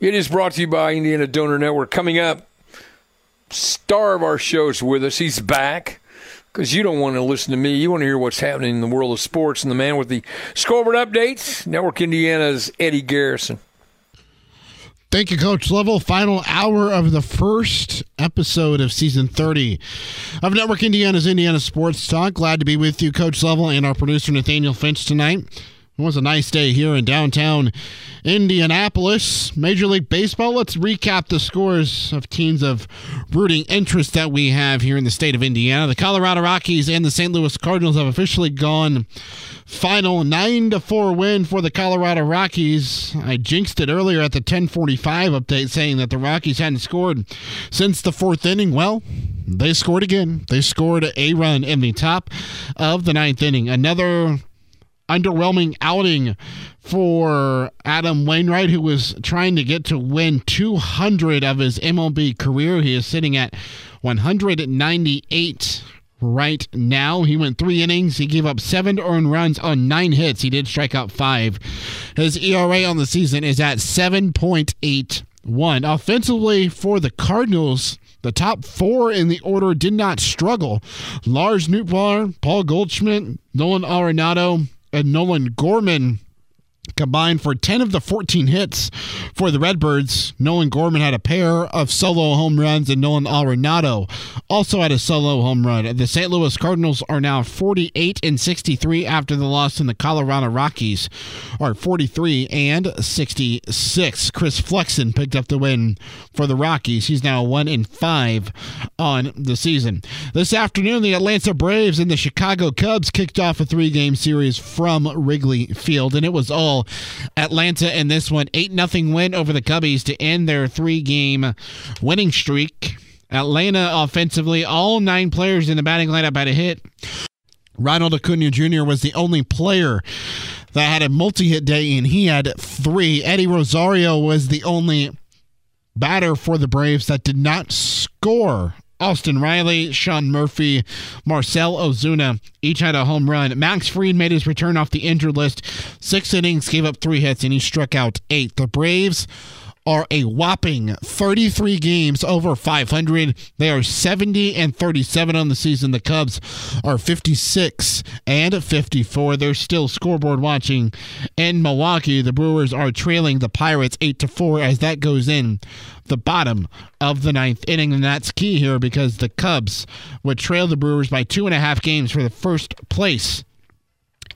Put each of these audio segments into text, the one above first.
it is brought to you by Indiana Donor Network. Coming up, star of our shows with us. He's back because you don't want to listen to me. You want to hear what's happening in the world of sports. And the man with the scoreboard updates, Network Indiana's Eddie Garrison. Thank you, Coach Lovell. Final hour of the first episode of season 30 of Network Indiana's Indiana Sports Talk. Glad to be with you, Coach Lovell, and our producer, Nathaniel Finch, tonight. It was a nice day here in downtown Indianapolis. Major League Baseball, let's recap the scores of teams of rooting interest that we have here in the state of Indiana. The Colorado Rockies and the St. Louis Cardinals have officially gone final 9 to 4 win for the Colorado Rockies. I jinxed it earlier at the 1045 update saying that the Rockies hadn't scored since the fourth inning. Well, they scored again. They scored a run in the top of the ninth inning. Another underwhelming outing for Adam Wainwright, who was trying to get to win 200 of his MLB career. He is sitting at 198 right now. He went three innings. He gave up seven earned runs on nine hits. He did strike out five. His ERA on the season is at 7.81. Offensively for the Cardinals, the top four in the order did not struggle. Lars Nootbaar, Paul Goldschmidt, Nolan Arenado, and Nolan Gorman combined for 10 of the 14 hits for the Redbirds. Nolan Gorman had a pair of solo home runs, and Nolan Arenado also had a solo home run. The St. Louis Cardinals are now 48 and 63 after the loss, in the Colorado Rockies are 43 and 66. Chris Flexen picked up the win for the Rockies. He's now 1 and 5 on the season. This afternoon, the Atlanta Braves and the Chicago Cubs kicked off a three game series from Wrigley Field, and it was all Atlanta in this one. 8 0 win over the Cubbies to end their three game winning streak. Atlanta offensively, all nine players in the batting lineup had a hit. Ronald Acuna Jr. was the only player that had a multi hit day, and he had three. Eddie Rosario was the only batter for the Braves that did not score Austin Riley, Sean Murphy, Marcel Ozuna each had a home run. Max Fried made his return off the injured list. Six innings, gave up three hits, and he struck out eight. The Braves are a whopping 33 games over 500. They are 70 and 37 on the season. The Cubs are 56 and 54. They're still scoreboard watching in Milwaukee. The Brewers are trailing the Pirates 8 to 4 as that goes in the bottom of the ninth inning. And that's key here because the Cubs would trail the Brewers by two and a half games for the first place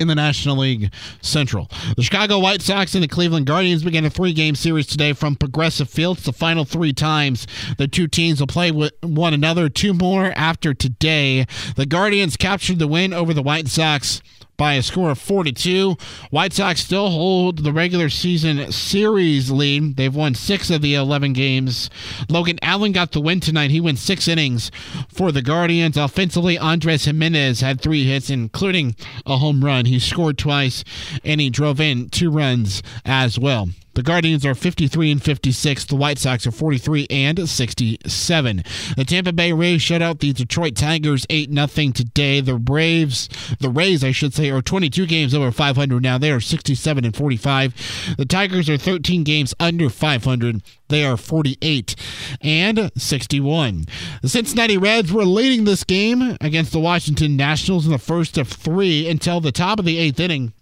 in the National League Central. The Chicago White Sox and the Cleveland Guardians began a three game series today from Progressive Fields. The final three times the two teams will play with one another. Two more after today. The Guardians captured the win over the White Sox by a score of 42. White Sox still hold the regular season series lead. They've won six of the 11 games. Logan Allen got the win tonight. He went six innings for the Guardians. Offensively, Andres Gimenez had three hits, including a home run. He scored twice and he drove in two runs as well. The Guardians are 53 and 56. The White Sox are 43 and 67. The Tampa Bay Rays shut out the Detroit Tigers 8 0 today. The Braves, the Rays, I should say, are 22 games over 500 now. They are 67 and 45. The Tigers are 13 games under 500. They are 48 and 61. The Cincinnati Reds were leading this game against the Washington Nationals in the first of three until the top of the eighth inning.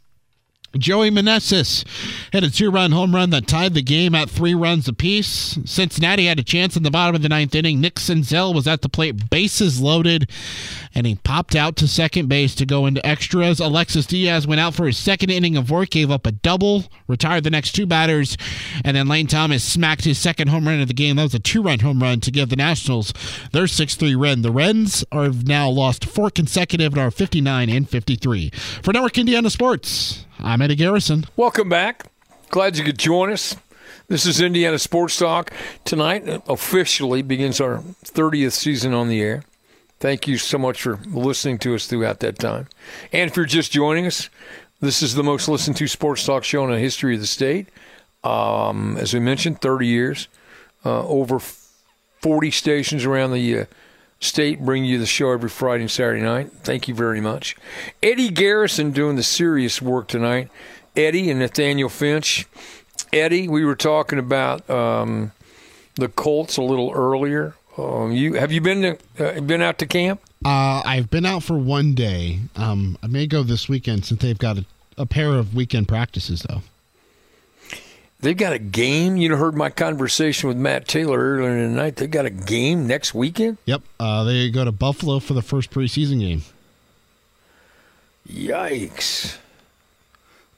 Joey Meneses hit a two run home run that tied the game at three runs apiece. Cincinnati had a chance in the bottom of the ninth inning. Nick Senzel was at the plate, bases loaded, and he popped out to second base to go into extras. Alexis Diaz went out for his second inning of work, gave up a double, retired the next two batters, and then Lane Thomas smacked his second home run of the game. That was a two run home run to give the Nationals their 6 3 win. The Reds are now lost four consecutive and are 59 and 53. For Network Indiana Sports, I'm Eddie Garrison. Welcome back. Glad you could join us. This is Indiana Sports Talk. Tonight uh, officially begins our 30th season on the air. Thank you so much for listening to us throughout that time. And if you're just joining us, this is the most listened to sports talk show in the history of the state. Um, as we mentioned, 30 years, uh, over 40 stations around the uh, state bring you the show every Friday and Saturday night. Thank you very much. Eddie Garrison doing the serious work tonight. Eddie and Nathaniel Finch Eddie, we were talking about um, the Colts a little earlier. Um, you have you been to, uh, been out to camp? Uh, I've been out for one day. Um, I may go this weekend since they've got a, a, pair of weekend practices though. They've got a game. You heard my conversation with Matt Taylor earlier tonight. They've got a game next weekend. Yep, uh, they go to Buffalo for the first preseason game. Yikes!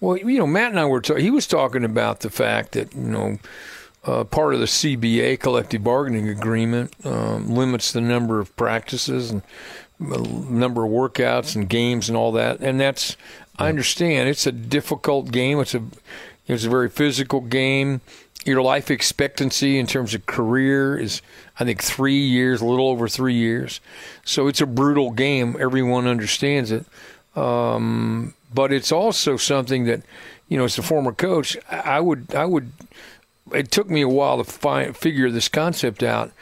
Well, you know, Matt and I were talking. He was talking about the fact that you know. Uh, part of the CBA collective bargaining agreement um, limits the number of practices and number of workouts and games and all that. And that's I understand it's a difficult game. It's a it's a very physical game. Your life expectancy in terms of career is I think three years, a little over three years. So it's a brutal game. Everyone understands it. Um, but it's also something that, you know, as a former coach, I would, I would. It took me a while to find figure this concept out.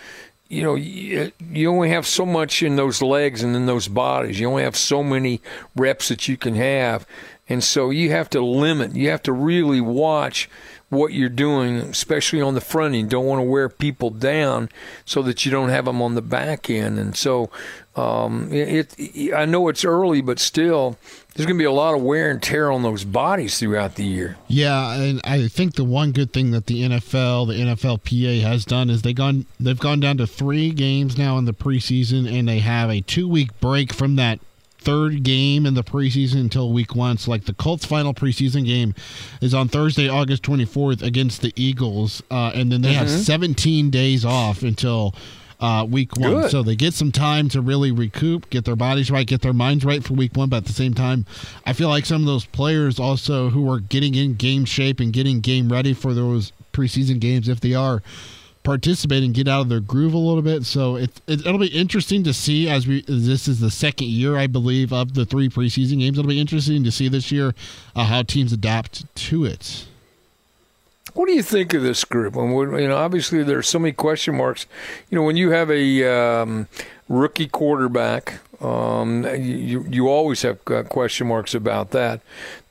You know, you, you only have so much in those legs and in those bodies. You only have so many reps that you can have, and so you have to limit. You have to really watch what you're doing, especially on the front end. Don't want to wear people down so that you don't have them on the back end. And so, um, it, it, I know it's early, but still, there's going to be a lot of wear and tear on those bodies throughout the year. Yeah, and I think the one good thing that the NFL, the NFLPA has done is they gone they've gone down to 3 games now in the preseason and they have a 2-week break from that third game in the preseason until week 1. So like the Colts final preseason game is on Thursday, August 24th against the Eagles uh, and then they mm-hmm. have 17 days off until uh, week one. Good. So they get some time to really recoup, get their bodies right, get their minds right for week one. But at the same time, I feel like some of those players also who are getting in game shape and getting game ready for those preseason games, if they are participating, get out of their groove a little bit. So it, it will be interesting to see as we this is the second year, I believe, of the three preseason games. It'll be interesting to see this year uh, how teams adapt to it. What do you think of this group? And you know, obviously there's so many question marks. You know, when you have a um, rookie quarterback, um, you you always have question marks about that.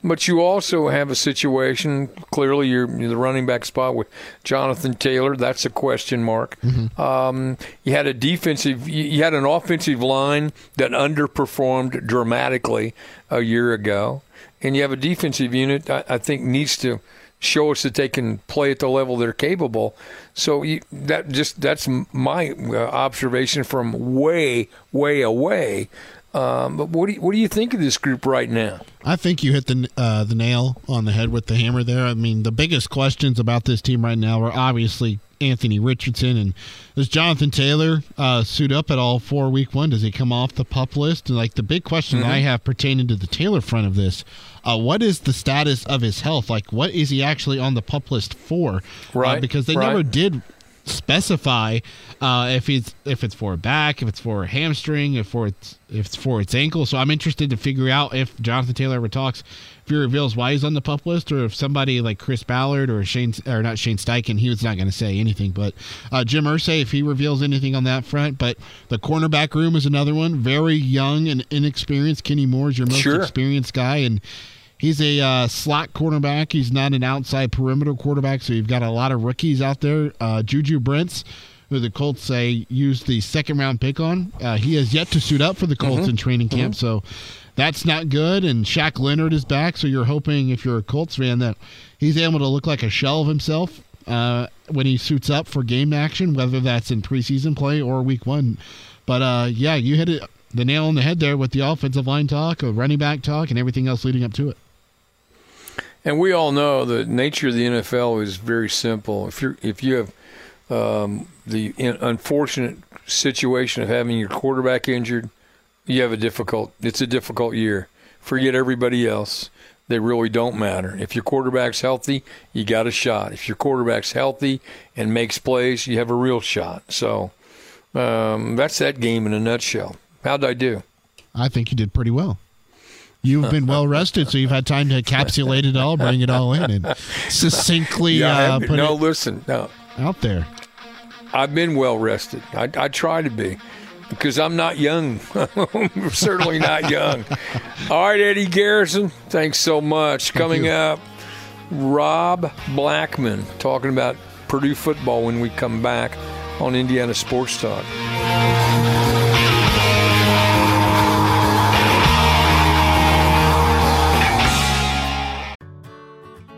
But you also have a situation. Clearly, you're, you're the running back spot with Jonathan Taylor. That's a question mark. Mm-hmm. Um, you had a defensive. You had an offensive line that underperformed dramatically a year ago, and you have a defensive unit. I, I think needs to show us that they can play at the level they're capable. So you, that just that's my uh, observation from way way away. Um, but what do you, what do you think of this group right now? I think you hit the uh, the nail on the head with the hammer there. I mean, the biggest questions about this team right now are obviously Anthony Richardson and does Jonathan Taylor uh, suit up at all for Week One? Does he come off the pup list? And like the big question mm-hmm. I have pertaining to the Taylor front of this uh, what is the status of his health? Like, what is he actually on the pup list for? Uh, right. Uh, because they right. never did specify uh, if it's if it's for a back, if it's for a hamstring, if for its if it's for its ankle. So I'm interested to figure out if Jonathan Taylor ever talks, if he reveals why he's on the pup list, or if somebody like Chris Ballard or Shane or not Shane Steichen, he was not going to say anything. But uh, Jim Irsay, if he reveals anything on that front, but the cornerback room is another one, very young and inexperienced. Kenny Moore is your most sure. experienced guy, and He's a uh, slot cornerback. He's not an outside perimeter quarterback, so you've got a lot of rookies out there. Uh, Juju Brents, who the Colts say used the second round pick on, uh, he has yet to suit up for the Colts mm-hmm. in training camp, mm-hmm. so that's not good. And Shaq Leonard is back, so you're hoping if you're a Colts fan that he's able to look like a shell of himself uh, when he suits up for game action, whether that's in preseason play or week one. But uh, yeah, you hit it the nail on the head there with the offensive line talk, running back talk, and everything else leading up to it. And we all know the nature of the NFL is very simple. If you if you have um, the unfortunate situation of having your quarterback injured, you have a difficult. It's a difficult year. Forget everybody else. they really don't matter. If your quarterback's healthy, you got a shot. If your quarterback's healthy and makes plays, you have a real shot. So um, that's that game in a nutshell. How'd I do? I think you did pretty well. You've been well rested, so you've had time to encapsulate it all, bring it all in, and succinctly Yeah, uh, put no, it listen, no. out there. I've been well rested. I, I try to be because I'm not young. I'm certainly not young. All right, Eddie Garrison, thanks so much. Coming you. up, Rob Blackman talking about Purdue football when we come back on Indiana Sports Talk.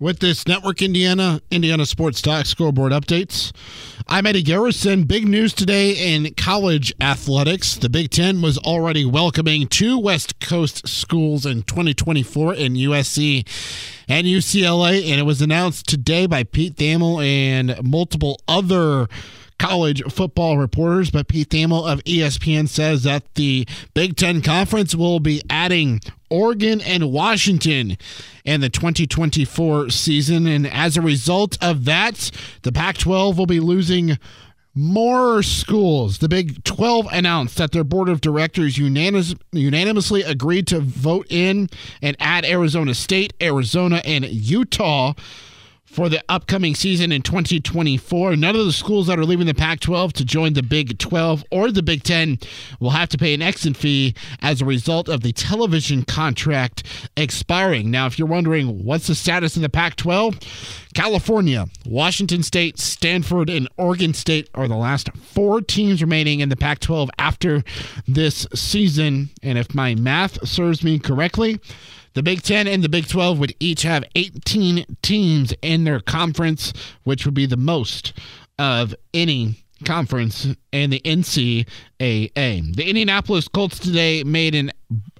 With this Network Indiana, Indiana Sports Talk scoreboard updates, I'm Eddie Garrison. Big news today in college athletics. The Big Ten was already welcoming two West Coast schools in 2024 in USC and UCLA, and it was announced today by Pete Thamel and multiple other college football reporters, but Pete Thamel of ESPN says that the Big Ten Conference will be adding Oregon and Washington in the 2024 season. And as a result of that, the Pac 12 will be losing more schools. The Big 12 announced that their board of directors unanimous, unanimously agreed to vote in and add Arizona State, Arizona, and Utah for the upcoming season in 2024. None of the schools that are leaving the Pac 12 to join the Big 12 or the Big 10 will have to pay an exit fee as a result of the television contract expiring. Now, if you're wondering what's the status of the Pac 12, California, Washington State, Stanford, and Oregon State are the last four teams remaining in the Pac 12 after this season. And if my math serves me correctly, the Big 10 and the Big 12 would each have 18 teams in their conference, which would be the most of any conference in the NCAA. The Indianapolis Colts today made an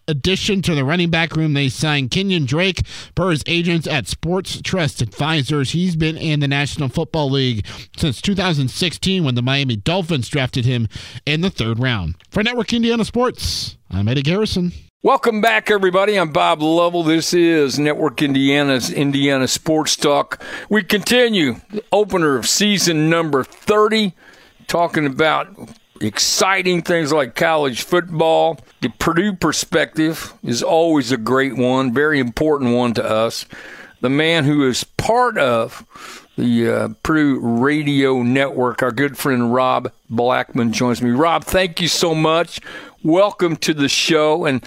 addition to the running back room. They signed Kenyon Drake per his agents at Sports Trust Advisors. He's been in the National Football League since 2016 when the Miami Dolphins drafted him in the third round. For Network Indiana Sports, I'm Eddie Garrison. Welcome back, everybody. I'm Bob Lovell. This is Network Indiana's Indiana Sports Talk. We continue the opener of season number 30, talking about exciting things like college football. The Purdue perspective is always a great one, very important one to us. The man who is part of the uh, Purdue Radio Network, our good friend Rob Blackman, joins me. Rob, thank you so much. Welcome to the show, and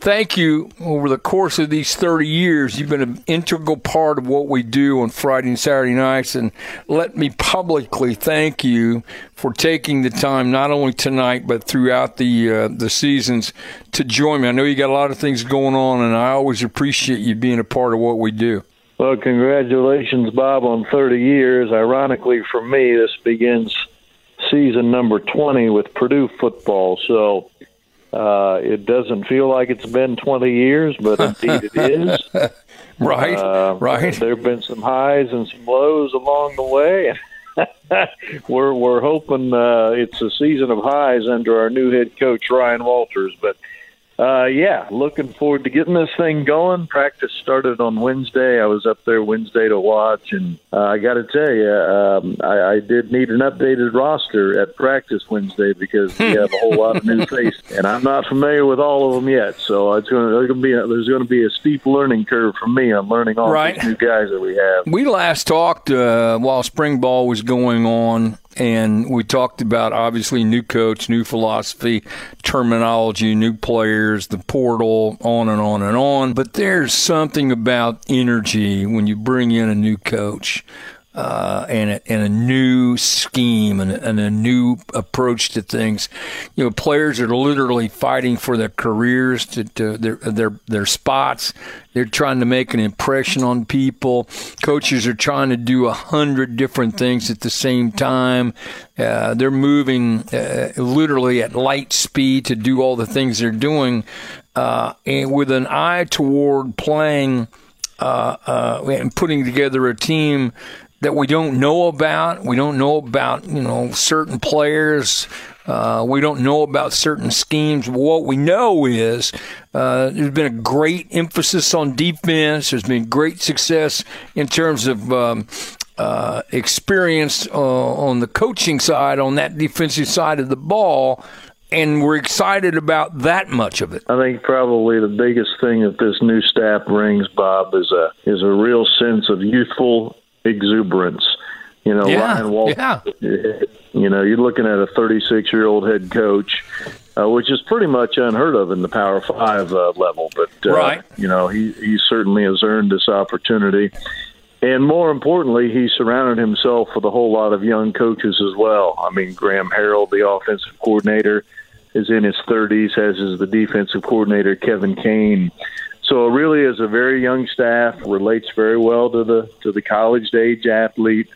thank you over the course of these 30 years. You've been an integral part of what we do on Friday and Saturday nights, and let me publicly thank you for taking the time, not only tonight but throughout the uh, the seasons, to join me. I know you got a lot of things going on, and I always appreciate you being a part of what we do. Well, congratulations, Bob, on 30 years. Ironically, for me, this begins season number 20 with Purdue football. So uh, it doesn't feel like it's been 20 years, but indeed it is. Right, Uh, right. There have been some highs and some lows along the way. we're we're hoping uh, it's a season of highs under our new head coach Ryan Walters. But uh, yeah, looking forward to getting this thing going. Practice started on Wednesday. I was up there Wednesday to watch, and uh, I got to tell you, um, I, I did need an updated roster at practice Wednesday because we have a whole lot of new faces, and I'm not familiar with all of them yet. So it's going to be a, there's going to be a steep learning curve for me on learning all Right. these new guys that we have. We last talked uh, while spring ball was going on, and we talked about obviously new coach, new philosophy, terminology, new players, the portal, on and on and on. But there's something about energy when you bring in a new coach. Uh, and, a, and a new scheme and, and a new approach to things. You know, players are literally fighting for their careers, to, to their their their spots. They're trying to make an impression on people. Coaches are trying to do a hundred different things at the same time. Uh, they're moving uh, literally at light speed to do all the things they're doing, uh, and with an eye toward playing uh, uh, and putting together a team that we don't know about. We don't know about you know certain players. Uh, we don't know about certain schemes. What we know is uh, there's been a great emphasis on defense. There's been great success in terms of um, uh, experience uh, on the coaching side, on that defensive side of the ball. And we're excited about that much of it. I think probably the biggest thing that this new staff brings, Bob, is a is a real sense of youthful exuberance. You know, Yeah, Ryan Walters. yeah. You know, you're looking at a 36 year old head coach, uh, which is pretty much unheard of in the Power Five uh, level. But uh, Right. you know, he he certainly has earned this opportunity. And more importantly, he surrounded himself with a whole lot of young coaches as well. I mean, Graham Harrell, the offensive coordinator, is in his 30s, as is the defensive coordinator, Kevin Kane. So it really is a very young staff, relates very well to the to the college age athlete.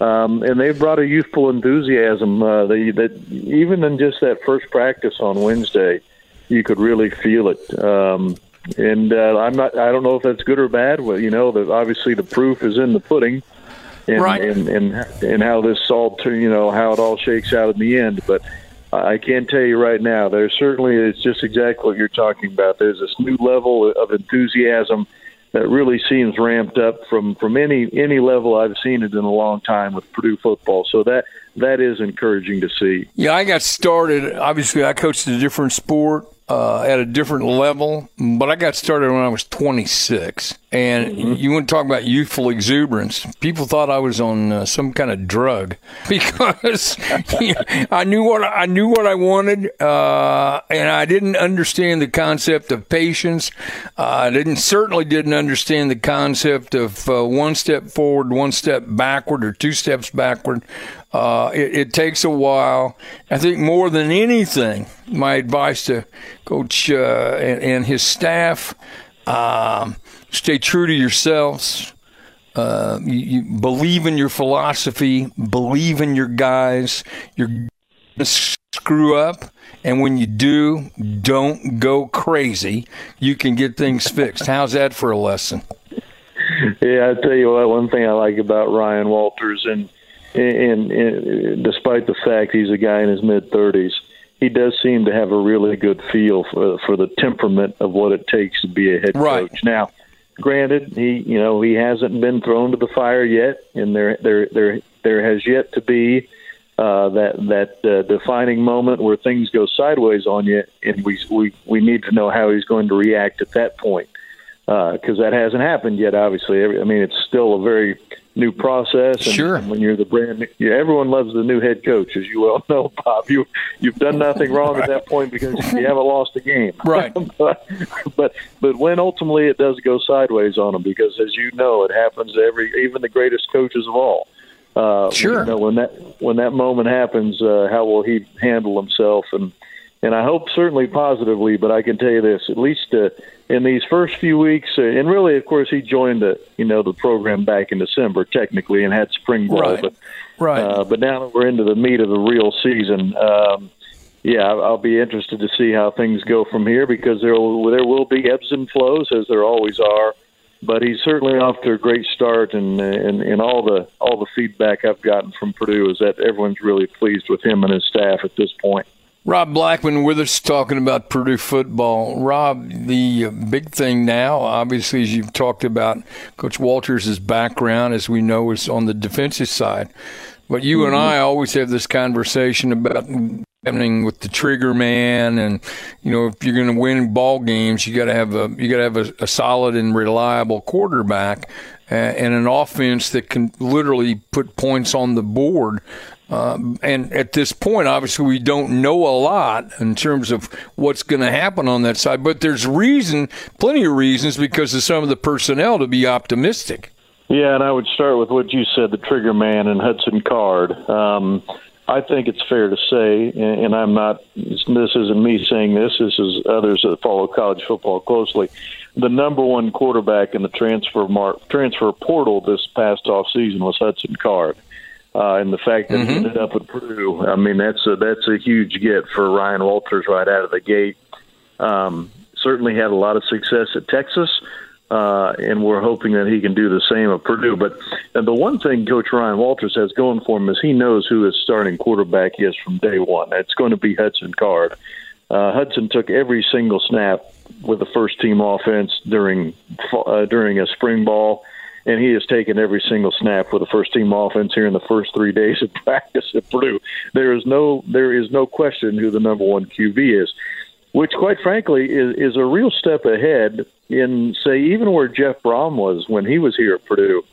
Um, and they've brought a youthful enthusiasm uh, they, that even in just that first practice on Wednesday, you could really feel it. Um, and uh, I'm not. I don't know if that's good or bad. Well, you know, that obviously the proof is in the pudding, and Right. and, and and how this all turn. You know how it all shakes out in the end. But I can tell you right now, there certainly is just exactly what you're talking about. There's this new level of enthusiasm that really seems ramped up from from any any level I've seen it in a long time with Purdue football. So that that is encouraging to see. Yeah, I got started. Obviously, I coached a different sport uh, at a different level, but I got started when I was 26. And you want to talk about youthful exuberance? People thought I was on uh, some kind of drug because I knew what I knew what I wanted, uh, and I didn't understand the concept of patience. Uh, I didn't certainly didn't understand the concept of uh, one step forward, one step backward, or two steps backward. Uh, it, it takes a while. I think more than anything, my advice to Coach uh, and, and his staff: um, stay true to yourselves. Uh, you, you believe in your philosophy. Believe in your guys. You're gonna screw up, and when you do, don't go crazy. You can get things fixed. How's that for a lesson? Yeah, I tell you what. One thing I like about Ryan Walters, and and, and despite the fact he's a guy in his mid thirties, he does seem to have a really good feel for for the temperament of what it takes to be a head Right. coach. Now, granted, he you know he hasn't been thrown to the fire yet, and there there there there has yet to be uh, that that uh, defining moment where things go sideways on you, and we we we need to know how he's going to react at that point because that hasn't happened yet. Obviously, I mean it's still a very new process. And, Sure. and when you're the brand, new, yeah, everyone loves the new head coach, as you well know, Bob. You you've done nothing wrong at that point because you haven't lost a game. Right. but but but when ultimately it does go sideways on them, because as you know, it happens to every even the greatest coaches of all. Uh, Sure. You know, when that when that moment happens, uh, how will he handle himself? And and I hope certainly positively. But I can tell you this: at least uh, in these first few weeks, uh, and really, of course, he joined the you know the program back in December technically and had spring ball, Right. but Right. uh, but now that we're into the meat of the real season, um, yeah, I'll be interested to see how things go from here because there will, there will be ebbs and flows as there always are. But he's certainly off to a great start, and and, and all the all the feedback I've gotten from Purdue is that everyone's really pleased with him and his staff at this point. Rob Blackman with us talking about Purdue football. Rob, the uh, big thing now, obviously, as you've talked about, Coach Walters' background, as we know, is on the defensive side. But you and I always have this conversation about happening with the trigger man, and you know, if you're going to win ball games, you got to have a you got to have a, a solid and reliable quarterback. And an offense that can literally put points on the board. Um, and at this point, obviously, we don't know a lot in terms of what's going to happen on that side. But there's reason, plenty of reasons, because of some of the personnel to be optimistic. Yeah, and I would start with what you said, the trigger man and Hudson Card. Um, I think it's fair to say, and, I'm not. This isn't me saying this. This is others that follow college football closely. The number one quarterback in the transfer mar- transfer portal this past off season was Hudson Card. Uh, and the fact that he ended up at Purdue, I mean, that's a that's a huge get for Ryan Walters right out of the gate. Um, certainly had a lot of success at Texas, uh, and we're hoping that he can do the same at Purdue. But the one thing Coach Ryan Walters has going for him is he knows who his starting quarterback is from day one. It's going to be Hudson Card. Uh, Hudson took every single snap with the first team offense during uh, during a spring ball, and he has taken every single snap with the first team offense here in the first three days of practice at Purdue. There is no there is no question who the number one QB is, which quite frankly is is a real step ahead in say even where Jeff Brohm was when he was here at Purdue.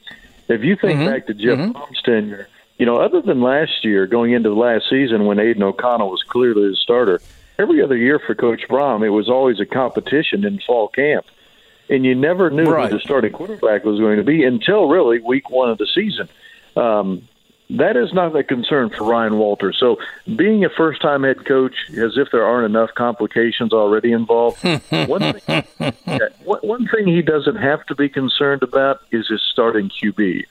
If you think mm-hmm. back to Jeff mm-hmm. Brohm's tenure, you know, other than last year, going into the last season when Aidan O'Connell was clearly the starter every other year for Coach Brohm, it was always a competition in fall camp. And you never knew right. who the starting quarterback was going to be until really week one of the season. Um, that is not a concern for Ryan Walters. So, being a first time head coach, as if there aren't enough complications already involved, one, thing, one thing he doesn't have to be concerned about is his starting QB.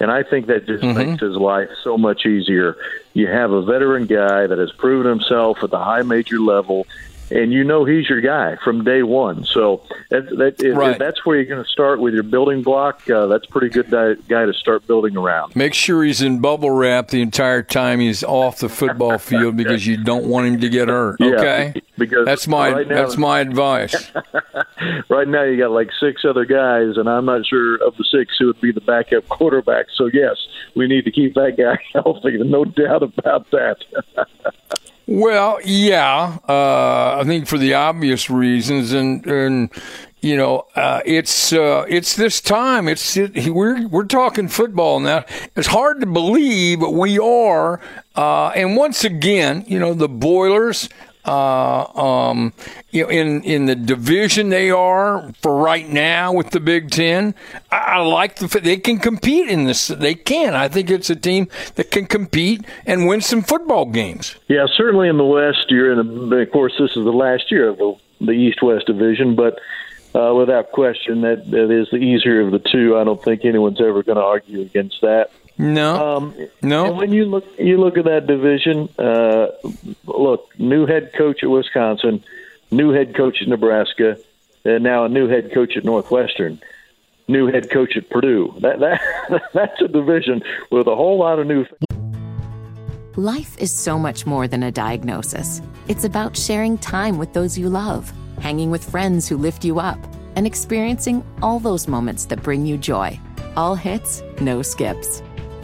And I think that just mm-hmm. makes his life so much easier. You have a veteran guy that has proven himself at the high major level and you know he's your guy from day one. So that, that, right. that's where you're going to start with your building block. Uh, that's a pretty good guy to start building around. Make sure he's in bubble wrap the entire time he's off the football field because you don't want him to get hurt. Okay, because that's my right now, that's my advice. right now, you got like six other guys, and I'm not sure of the six who would be the backup quarterback. So yes, we need to keep that guy healthy. No doubt about that. Well, yeah, uh, I think for the obvious reasons, and and you know, uh, it's uh, it's this time. It's it, we're we're talking football now. It's hard to believe, but we are. Uh, and once again, you know, the Boilers uh, um, you know, in in the division they are for right now with the Big Ten. I, I like the they can compete in this. They can. I think it's a team that can compete and win some football games. Yeah, certainly in the West. You're in. A, of course, this is the last year of the, the East West division, but. Uh, without question, that, that is the easier of the two. I don't think anyone's ever going to argue against that. No, um, no. And when you look, you look at that division. Uh, look, new head coach at Wisconsin, new head coach at Nebraska, and now a new head coach at Northwestern, new head coach at Purdue. That that that's a division with a whole lot of new. Life is so much more than a diagnosis. It's about sharing time with those you love, hanging with friends who lift you up, and experiencing all those moments that bring you joy. All hits, no skips.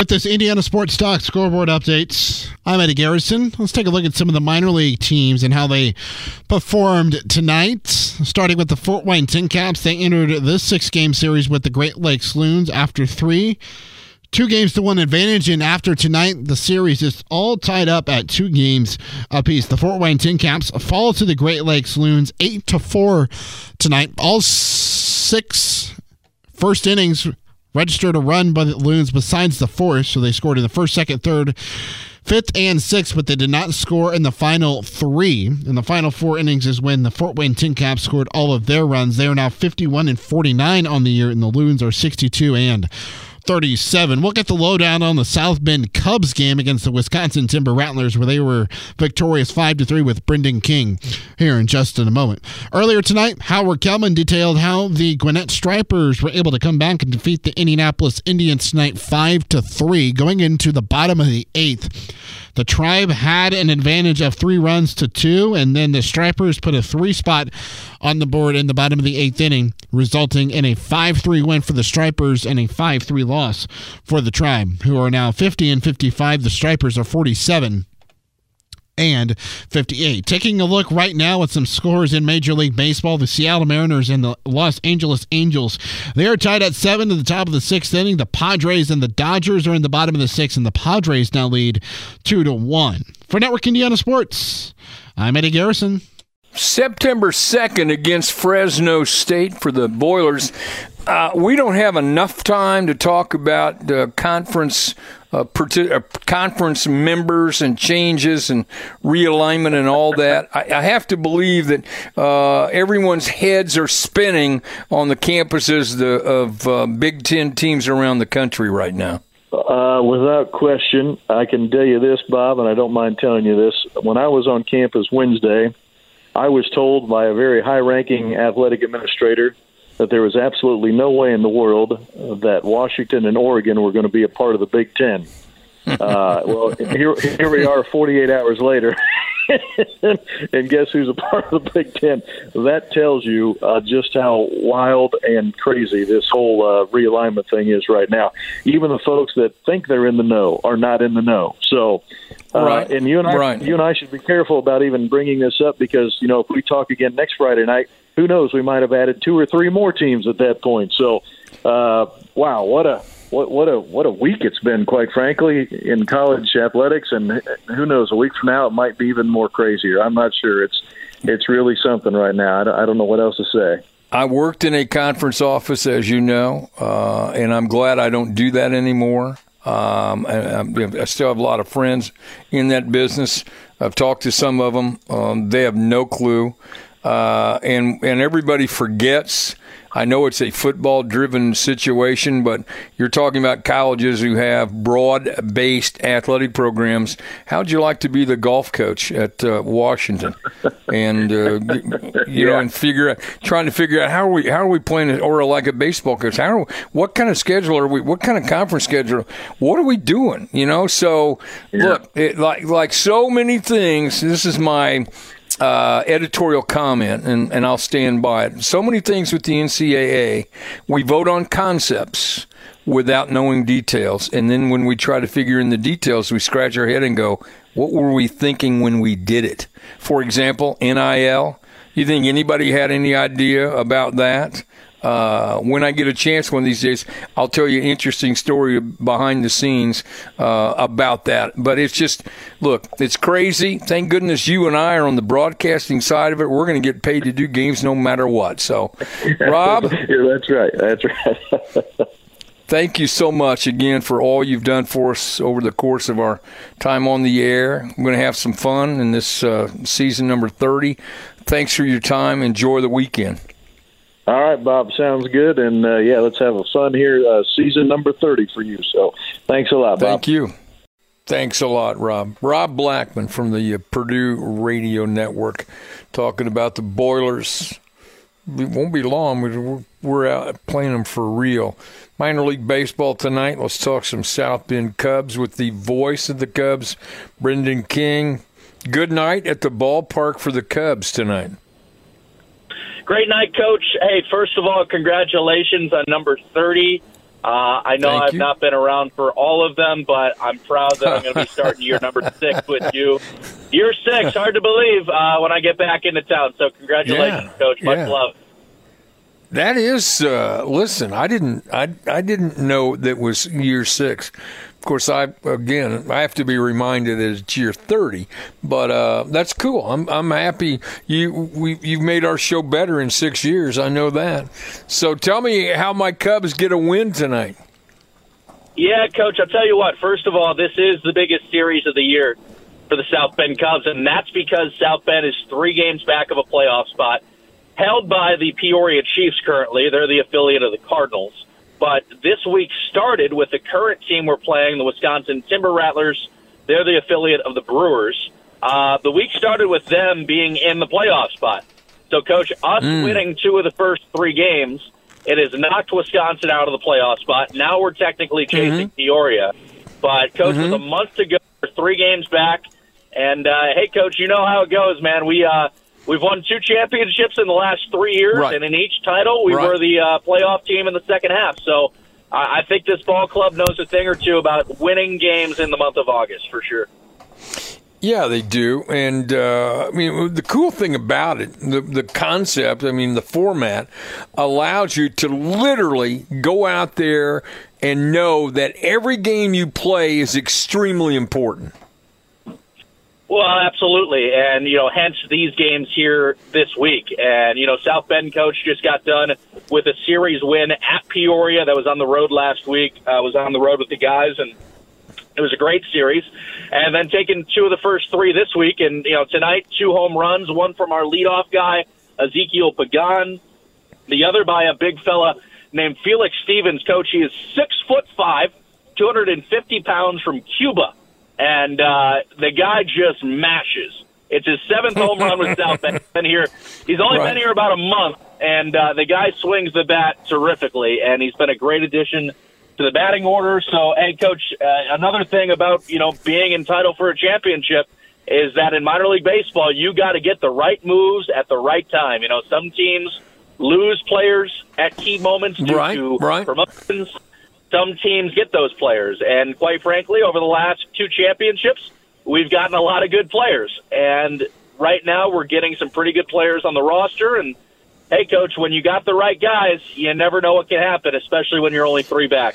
With this Indiana Sports Talk scoreboard updates, I'm Eddie Garrison. Let's take a look at some of the minor league teams and how they performed tonight. Starting with the Fort Wayne Tin Caps, they entered this six game series with the Great Lakes Loons after three. Two games to one advantage, and after tonight, the series is all tied up at two games apiece. The Fort Wayne Tin Caps fall to the Great Lakes Loons eight to four tonight. All six first innings registered a run by the Loons besides the fourth, so they scored in the first, second, third, fifth, and sixth, but they did not score in the final three. In the final four innings is when the Fort Wayne Tin Caps scored all of their runs. They are now 51 and 49 on the year, and the Loons are 62 and 37. We'll get the lowdown on the South Bend Cubs game against the Wisconsin Timber Rattlers, where they were victorious 5 to 3 with Brendan King here in just in a moment. Earlier tonight, Howard Kellman detailed how the Gwinnett Stripers were able to come back and defeat the Indianapolis Indians tonight 5 to 3, going into the bottom of the eighth. The Tribe had an advantage of three runs to two, and then the Stripers put a three spot on the board in the bottom of the eighth inning, resulting in a 5 3 win for the Stripers and a 5 3 loss for the Tribe, who are now 50 and 55. The Stripers are 47 and 58. Taking a look right now at some scores in Major League Baseball, the Seattle Mariners and the Los Angeles Angels, they are tied at seven to the top of the sixth inning. The Padres and the Dodgers are in the bottom of the sixth, and the Padres now lead two to one. For Network Indiana Sports, I'm Eddie Garrison. September 2nd against Fresno State for the Boilers. Uh, we don't have enough time to talk about the conference uh, uh, conference members and changes and realignment and all that. I, I have to believe that uh, everyone's heads are spinning on the campuses the, of uh, Big Ten teams around the country right now. Uh, without question, I can tell you this, Bob, and I don't mind telling you this. When I was on campus Wednesday, I was told by a very high ranking athletic administrator that there was absolutely no way in the world that Washington and Oregon were going to be a part of the Big Ten. Uh, well, here, here we are 48 hours later. and guess who's a part of the Big Ten? That tells you uh, just how wild and crazy this whole uh, realignment thing is right now. Even the folks that think they're in the know are not in the know. So, uh, right. and you and I, right. you and I should be careful about even bringing this up because you know if we talk again next Friday night, who knows? We might have added two or three more teams at that point. So, uh, wow, what a what what a what a week it's been, quite frankly, in college athletics, and who knows, a week from now it might be even more crazier. I'm not sure. It's it's really something right now. I don't, I don't know what else to say. I worked in a conference office, as you know, uh, and I'm glad I don't do that anymore. Um, I, I, still have a lot of friends in that business. I've talked to some of them. Um, they have no clue, uh, and and everybody forgets I know it's a football driven situation, but you're talking about colleges who have broad based athletic programs. How'd you like to be the golf coach at uh, Washington? And, uh, you yeah. know, and figure out, trying to figure out how are we, how are we playing, or like a baseball coach, how are, what kind of schedule are we, what kind of conference schedule, what are we doing? You know, so yeah. look, it, like, like so many things, this is my, uh, editorial comment, and, and I'll stand by it. So many things with the NCAA, we vote on concepts without knowing details. And then when we try to figure in the details, we scratch our head and go, what were we thinking when we did it? For example, NIL. You think anybody had any idea about that? Uh, when I get a chance one of these days, I'll tell you an interesting story behind the scenes uh, about that. But it's just, look, it's crazy. Thank goodness you and I are on the broadcasting side of it. We're going to get paid to do games no matter what. So, Rob. yeah, that's right. That's right. thank you so much again for all you've done for us over the course of our time on the air. We're going to have some fun in this uh, season number 30. Thanks for your time. Enjoy the weekend. All right, Bob. Sounds good. And uh, yeah, let's have a fun here. Uh, season number 30 for you. So thanks a lot, Bob. Thank you. Thanks a lot, Rob. Rob Blackman from the uh, Purdue Radio Network talking about the Boilers. It won't be long. We're, we're out playing them for real. Minor League Baseball tonight. Let's talk some South Bend Cubs with the voice of the Cubs, Brendan King. Good night at the ballpark for the Cubs tonight. Great night, Coach. Hey, first of all, congratulations on number 30. Uh, I know Thank I've you. not been around for all of them, but I'm proud that I'm going to be starting year number six with you. Year six, hard to believe uh, when I get back into town. So congratulations, yeah, Coach. Much yeah. love. That is, uh, listen, I didn't, I, I didn't know that was year six of course, I again I have to be reminded that it's year thirty, but uh, that's cool. I'm I'm happy you we you've made our show better in six years. I know that. So tell me how my Cubs get a win tonight. Yeah, Coach. I'll tell you what. First of all, this is the biggest series of the year for the South Bend Cubs, and that's because South Bend is three games back of a playoff spot, held by the Peoria Chiefs. Currently, they're the affiliate of the Cardinals. But this week started with the current team we're playing, the Wisconsin Timber Rattlers. They're the affiliate of the Brewers. Uh, the week started with them being in the playoff spot. So, Coach, us mm. winning two of the first three games, it has knocked Wisconsin out of the playoff spot. Now we're technically chasing mm-hmm. Peoria. But, Coach, mm-hmm. with a month to go, three games back. And, uh, hey, Coach, you know how it goes, man. We, uh, We've won two championships in the last three years, right. and in each title, we right. were the uh, playoff team in the second half. So I, I think this ball club knows a thing or two about winning games in the month of August for sure. Yeah, they do, and uh, I mean the cool thing about it, the the concept, I mean the format, allows you to literally go out there and know that every game you play is extremely important. Well, absolutely, and you know, hence these games here this week. And you know, South Bend coach just got done with a series win at Peoria. That was on the road last week. I uh, was on the road with the guys, and It was a great series, and then taking two of the first three this week, and you know tonight two home runs, one from our leadoff guy Ezequiel Pagan, the other by a big fella named Felix Stevens. Coach, he is six foot five, 250 pounds from Cuba, and uh, the guy just mashes. It's his seventh home run with South Bend. Been here, he's only Right. been here about a month, and uh, the guy swings the bat terrifically, and he's been a great addition to the batting order. So, hey, coach, uh, another thing about you know being entitled for a championship is that in minor league baseball, you got to get the right moves at the right time. You know, some teams lose players at key moments due Right, to right. promotions. Some teams get those players, and quite frankly, over the last two championships, we've gotten a lot of good players. And right now, we're getting some pretty good players on the roster. And hey, coach, when you got the right guys, you never know what can happen, especially when you're only three back.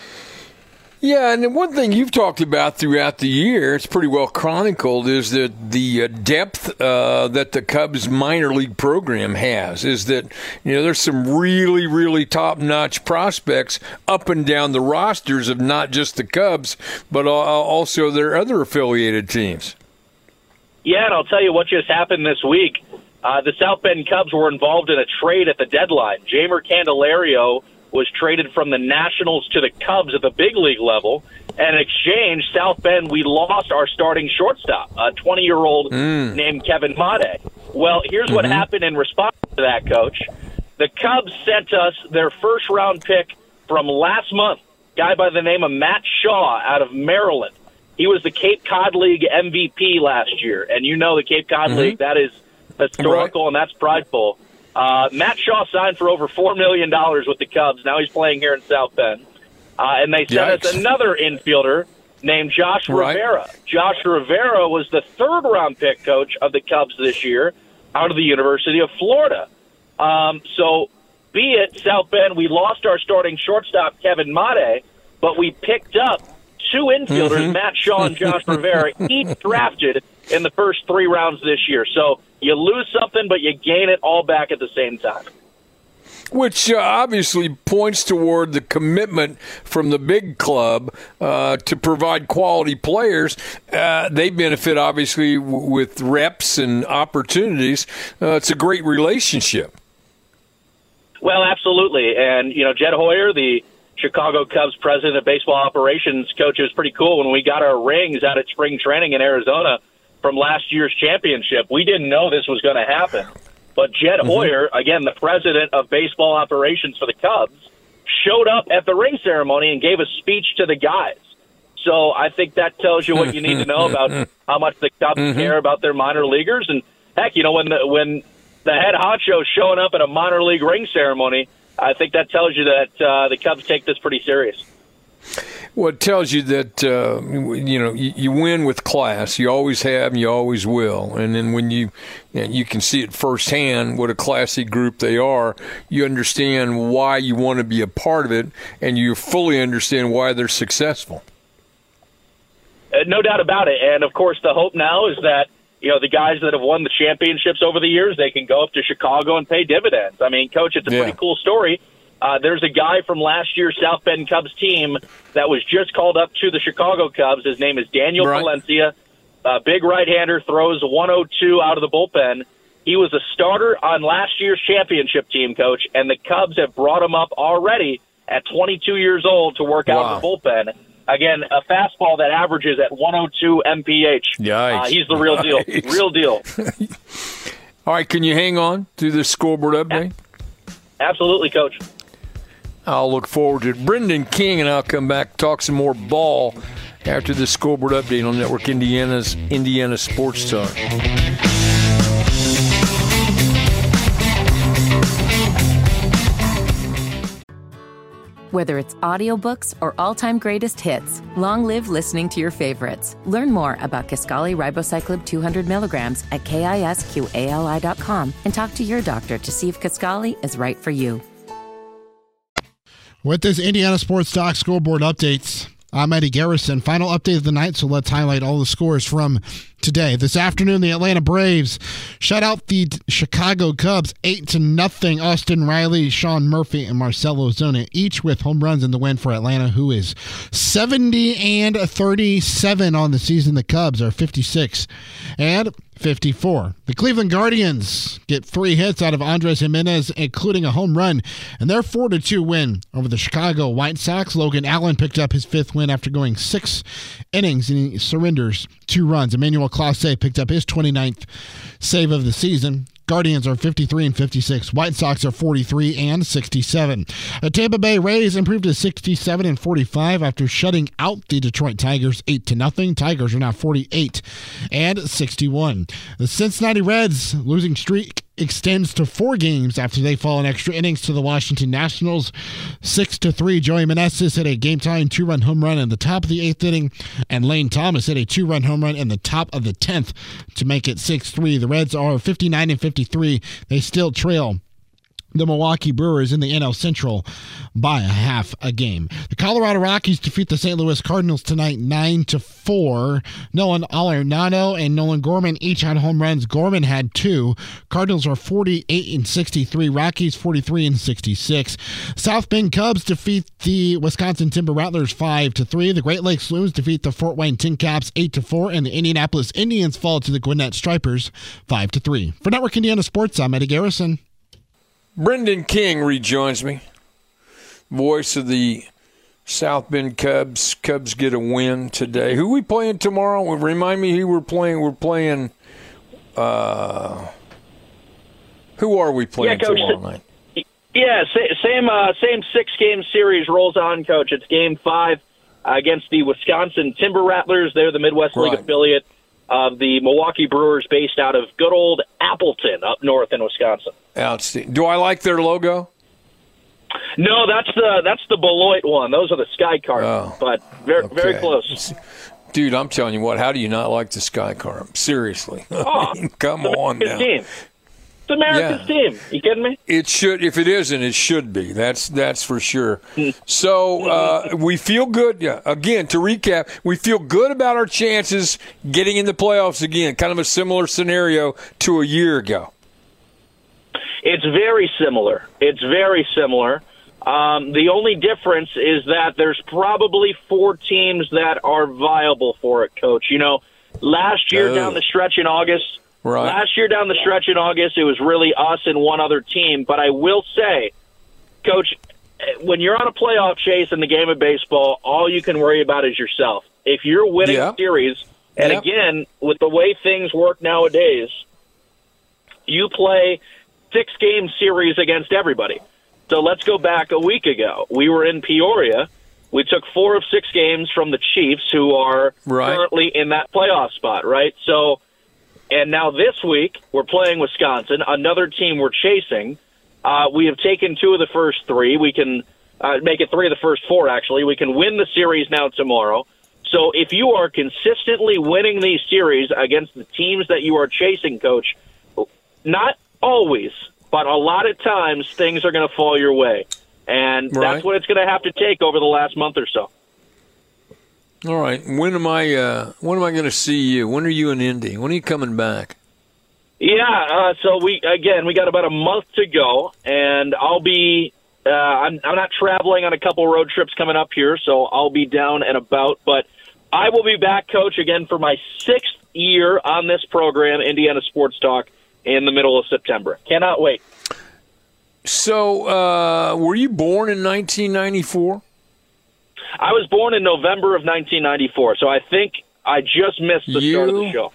Yeah, and one thing you've talked about throughout the year, it's pretty well chronicled, is that the uh, depth uh, that the Cubs minor league program has. Is that you know there's some really, really top notch prospects up and down the rosters of not just the Cubs, but also their other affiliated teams. Yeah, and I'll tell you what just happened this week. Uh, the South Bend Cubs were involved in a trade at the deadline. Jeimer Candelario was traded from the Nationals to the Cubs at the big league level. And in exchange, South Bend, we lost our starting shortstop, a 20 year old hmm. named Kevin Made. Well, here's what mm-hmm. happened in response to that, coach. The Cubs sent us their first round pick from last month, guy by the name of Matt Shaw out of Maryland. He was the Cape Cod League MVP last year, and you know the Cape Cod mm-hmm. League that is historical and that's prideful. Uh, Matt Shaw signed for over four million dollars with the Cubs. Now he's playing here in South Bend, uh, and they sent us another infielder named Josh Right. Rivera. Josh Rivera was the third round pick coach of the Cubs this year, out of the University of Florida. Um, so, be it South Bend, we lost our starting shortstop Kevin Made, but we picked up two infielders, Matt Shaw and Josh Rivera, each drafted in the first three rounds this year. So you lose something, but you gain it all back at the same time. Which uh, obviously points toward the commitment from the big club uh, to provide quality players. Uh, they benefit obviously w- with reps and opportunities. Uh, it's a great relationship. Well, absolutely. And, you know, Jed Hoyer, the Chicago Cubs president of baseball operations coach, it was pretty cool when we got our rings out at spring training in Arizona from last year's championship. We didn't know this was going to happen. But Jed mm-hmm. Hoyer, again, the president of baseball operations for the Cubs, showed up at the ring ceremony and gave a speech to the guys. So I think that tells you what you need to know about how much the Cubs mm-hmm. care about their minor leaguers. And heck, you know when the when the head honcho is showing up at a minor league ring ceremony, I think that tells you that uh, the Cubs take this pretty serious. Well, it tells you that uh, you know you, you win with class. You always have, and you always will. And then when you you, can see it firsthand what a classy group they are, you understand why you want to be a part of it, and you fully understand why they're successful. Uh, no doubt about it. And of course, the hope now is that you know the guys that have won the championships over the years, they can go up to Chicago and pay dividends. I mean, coach, it's a Yeah. pretty cool story. Uh, there's a guy from last year's South Bend Cubs team that was just called up to the Chicago Cubs. His name is Daniel Right. Palencia. Uh, big right-hander, throws 102 out of the bullpen. He was a starter on last year's championship team, coach, and the Cubs have brought him up already at 22 years old to work Wow. out the bullpen. Again, a fastball that averages at 102 mph. Yikes. Uh, he's the real deal. Yikes. Real deal. All right, can you hang on to this scoreboard update? Absolutely, coach. I'll look forward to it. Brendan King and I'll come back talk some more ball after this scoreboard update on Network Indiana's Indiana Sports Talk. Whether it's audiobooks or all-time greatest hits, long live listening to your favorites. Learn more about Kisqali Ribociclib 200 milligrams at kisqali.com and talk to your doctor to see if Kisqali is right for you. With this Indiana Sports Talk scoreboard updates, I'm Eddie Garrison. Final update of the night, so let's highlight all the scores from today. This afternoon, the Atlanta Braves shut out the Chicago Cubs eight to nothing. Austin Riley, Sean Murphy, and Marcelo Ozuna each with home runs in the win for Atlanta, who is 70 and 37 on the season. The Cubs are 56 and 54. The Cleveland Guardians get three hits out of Andres Gimenez, including a home run, and their 4 2 win over the Chicago White Sox. Logan Allen picked up his fifth win after going six innings, and he surrenders two runs. Emmanuel Clase picked up his 29th save of the season. Guardians are 53 and 56. White Sox are 43 and 67. The Tampa Bay Rays improved to 67 and 45 after shutting out the Detroit Tigers 8 to nothing. Tigers are now 48 and 61. The Cincinnati Reds losing streak extends to four games after they fall in extra innings to the Washington Nationals. Six to three. Joey Meneses hit a game tying two run home run in the top of the eighth inning, and Lane Thomas hit a two run home run in the top of the tenth to make it six three. The Reds are 59 and 53. They still trail the Milwaukee Brewers in the NL Central by a half a game. The Colorado Rockies defeat the St. Louis Cardinals tonight 9 to 4. Nolan Arenado and Nolan Gorman each had home runs. Gorman had two. Cardinals are 48 and 63, Rockies 43 and 66. South Bend Cubs defeat the Wisconsin Timber Rattlers 5 to 3. The Great Lakes Loons defeat the Fort Wayne Tin Caps 8 to 4 and the Indianapolis Indians fall to the Gwinnett Stripers 5 to 3. For Network Indiana Sports, I'm Eddie Garrison. Brendan King rejoins me, voice of the South Bend Cubs. Cubs get a win today. Who we playing tomorrow? Remind me who we're playing. We're playing. Uh, who are we playing Yeah, Coach, tomorrow night? Yeah, same uh, same six game series rolls on, Coach. It's Game Five uh, against the Wisconsin Timber Rattlers. They're the Midwest League affiliate of the Milwaukee Brewers, based out of good old Appleton, up north in Wisconsin. Outstanding. Do I like their logo? No, that's the that's the Beloit one. Those are the Sky Carp, Oh, but very very Okay. close. Dude, I'm telling you what. How do you not like the Sky Carp? Seriously, Oh, come on now. team. It's America's Yeah. team. You kidding me? It should. If it isn't, it should be. That's that's for sure. So uh, we feel good. Yeah. Again, to recap, we feel good about our chances getting in the playoffs again. Kind of a similar scenario to a year ago. It's very similar. It's very similar. Um, the only difference is that there's probably four teams that are viable for it, Coach. You know, last year Oh. down the stretch in August, Right. last year down the stretch in August, it was really us and one other team. But I will say, Coach, when you're on a playoff chase in the game of baseball, all you can worry about is yourself. If you're winning Yeah. series, and again, with the way things work nowadays, you play six game series against everybody. So let's go back a week ago. We were in Peoria. We took four of six games from the Chiefs, who are Right. currently in that playoff spot, right? So, and now this week we're playing Wisconsin, another team we're chasing. Uh, we have taken two of the first three. We can uh, make it three of the first four, actually. We can win the series now tomorrow. So if you are consistently winning these series against the teams that you are chasing, coach, not always, but a lot of times things are going to fall your way. And Right. that's what it's going to have to take over the last month or so. All right. When am I? Uh, when am I going to see you? When are you in Indy? When are you coming back? Yeah, uh, so we again we got about a month to go, and I'll be uh, I'm I'm not traveling on a couple road trips coming up here, so I'll be down and about. But I will be back, Coach, again for my sixth year on this program, Indiana Sports Talk, in the middle of September. Cannot wait. So, uh, were you born in 1994? I was born in November of 1994, so I think I just missed the start of the show.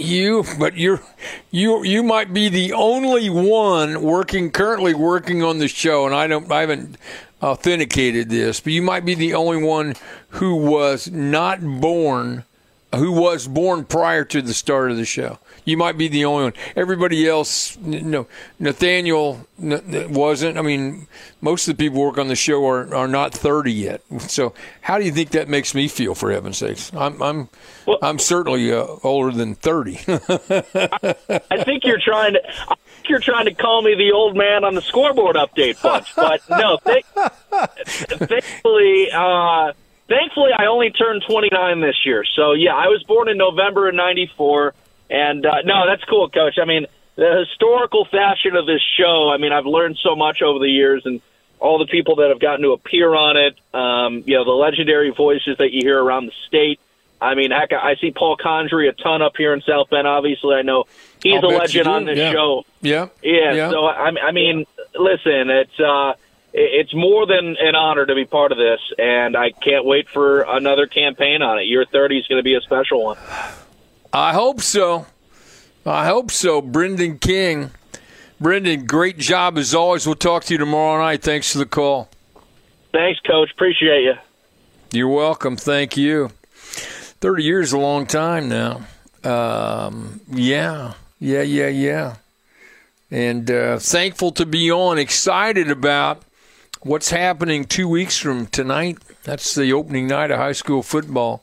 You, but you're, you, you might be the only one working currently working on the show, and I don't, I haven't authenticated this, but you might be the only one who was not born, who was born prior to the start of the show. You might be the only one. Everybody else, no, Nathaniel wasn't. I mean, most of the people who work on the show are, are not thirty yet. So, how do you think that makes me feel? For heaven's sakes, I'm, I'm, Well- I'm certainly uh, older than thirty. I think you're trying to. I think you're trying to call me the old man on the scoreboard update bunch, but no. Th- thankfully, uh, thankfully, I only turned 29 this year. So yeah, I was born in November of '94, and uh, no, that's cool, Coach. I mean, the historical fashion of this show. I mean, I've learned so much over the years, and all the people that have gotten to appear on it. Um, you know, the legendary voices that you hear around the state. I mean, heck, I see Paul Condry a ton up here in South Bend. Obviously, I know he's I'll a legend on this Yeah. show. Yeah. Yeah, Yeah. so I, I mean, listen, it's uh, it's more than an honor to be part of this, and I can't wait for another campaign on it. Year 30 is going to be a special one. I hope so. I hope so. Brendan King. Brendan, great job as always. We'll talk to you tomorrow night. Thanks for the call. Thanks, Coach. Appreciate you. You're welcome. Thank you. 30 years is a long time now. Um, yeah, yeah, yeah, yeah. And uh, thankful to be on, excited about what's happening two weeks from tonight. That's the opening night of high school football.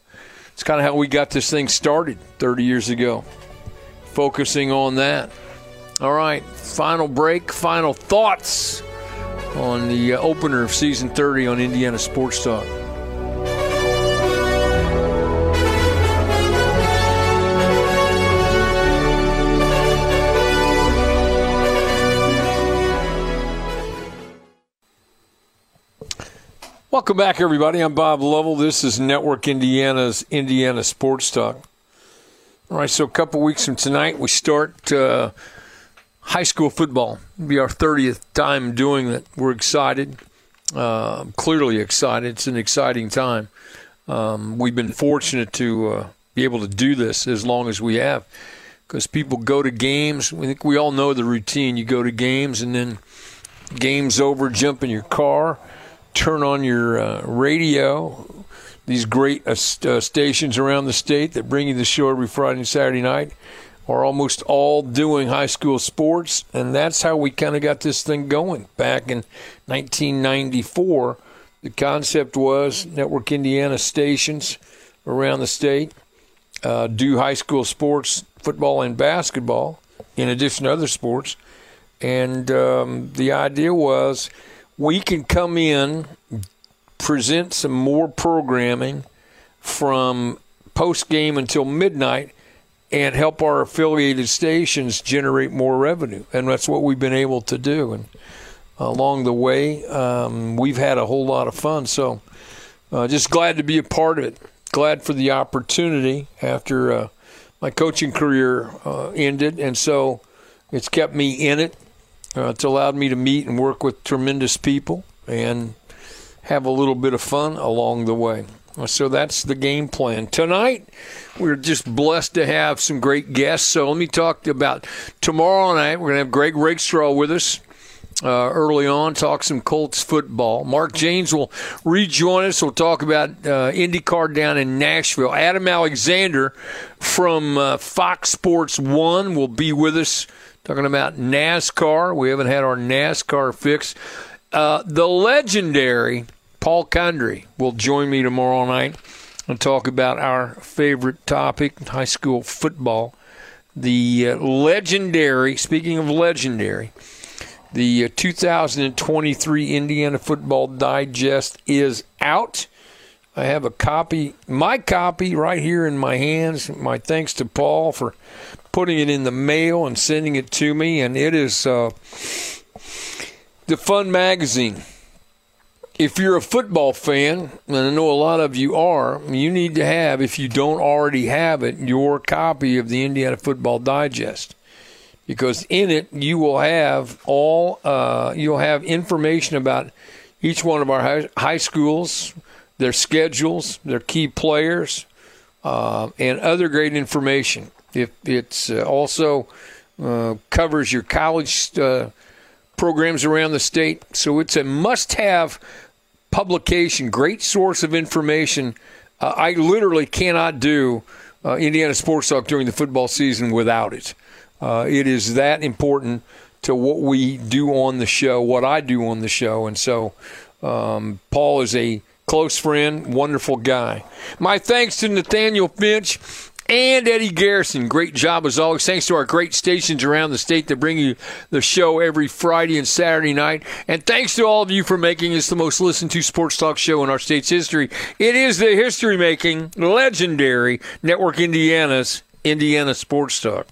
It's kind of how we got this thing started 30 years ago, focusing on that. All right, final break, final thoughts on the uh, opener of season 30 on Indiana Sports Talk. Welcome back, everybody. I'm Bob Lovell. This is Network Indiana's Indiana Sports Talk. All right, so a couple weeks from tonight, we start uh, high school football. It'll be our 30th time doing it. We're excited, uh, clearly excited. It's an exciting time. Um, we've been fortunate to uh, be able to do this as long as we have because people go to games. I think we all know the routine. You go to games and then game's over, jump in your car, turn on your uh, radio. These great uh, uh, stations around the state that bring you the show every Friday and Saturday night are almost all doing high school sports, and that's how we kind of got this thing going back in 1994. The concept was Network Indiana stations around the state uh, do high school sports, football and basketball, in addition to other sports. And um, the idea was we can come in, present some more programming from post game until midnight, and help our affiliated stations generate more revenue. And that's what we've been able to do. And along the way, um, we've had a whole lot of fun. So uh, just glad to be a part of it. Glad for the opportunity after uh, my coaching career uh, ended. And so it's kept me in it. Uh, it's allowed me to meet and work with tremendous people and have a little bit of fun along the way. So that's the game plan. Tonight, we're just blessed to have some great guests. So let me talk about tomorrow night. We're going to have Greg Rakestraw with us uh, early on, talk some Colts football. Mark James will rejoin us. We'll talk about uh, IndyCar down in Nashville. Adam Alexander from uh, Fox Sports 1 will be with us talking about NASCAR. We haven't had our NASCAR fix. Uh, the legendary Paul Condry will join me tomorrow night and talk about our favorite topic, high school football. The uh, legendary, speaking of legendary, the uh, 2023 Indiana Football Digest is out. I have a copy, my copy, right here in my hands. My thanks to Paul for putting it in the mail and sending it to me. And it is uh, the Fun Magazine. If you're a football fan, and I know a lot of you are, you need to have, if you don't already have it, your copy of the Indiana Football Digest because in it you will have all uh, you'll have information about each one of our high, schools, their schedules, their key players, uh, and other great information. If it's uh, also uh, covers your college uh, programs around the state, so it's a must-have publication. Great source of information. Uh, I literally cannot do uh, Indiana Sports Talk during the football season without it. Uh, it is that important to what we do on the show, what I do on the show. And so um, Paul is a close friend, wonderful guy. My thanks to Nathaniel Finch and Eddie Garrison. Great job as always. Thanks to our great stations around the state that bring you the show every Friday and Saturday night. And thanks to all of you for making us the most listened to sports talk show in our state's history. It is the history making, legendary Network Indiana's Indiana Sports Talk.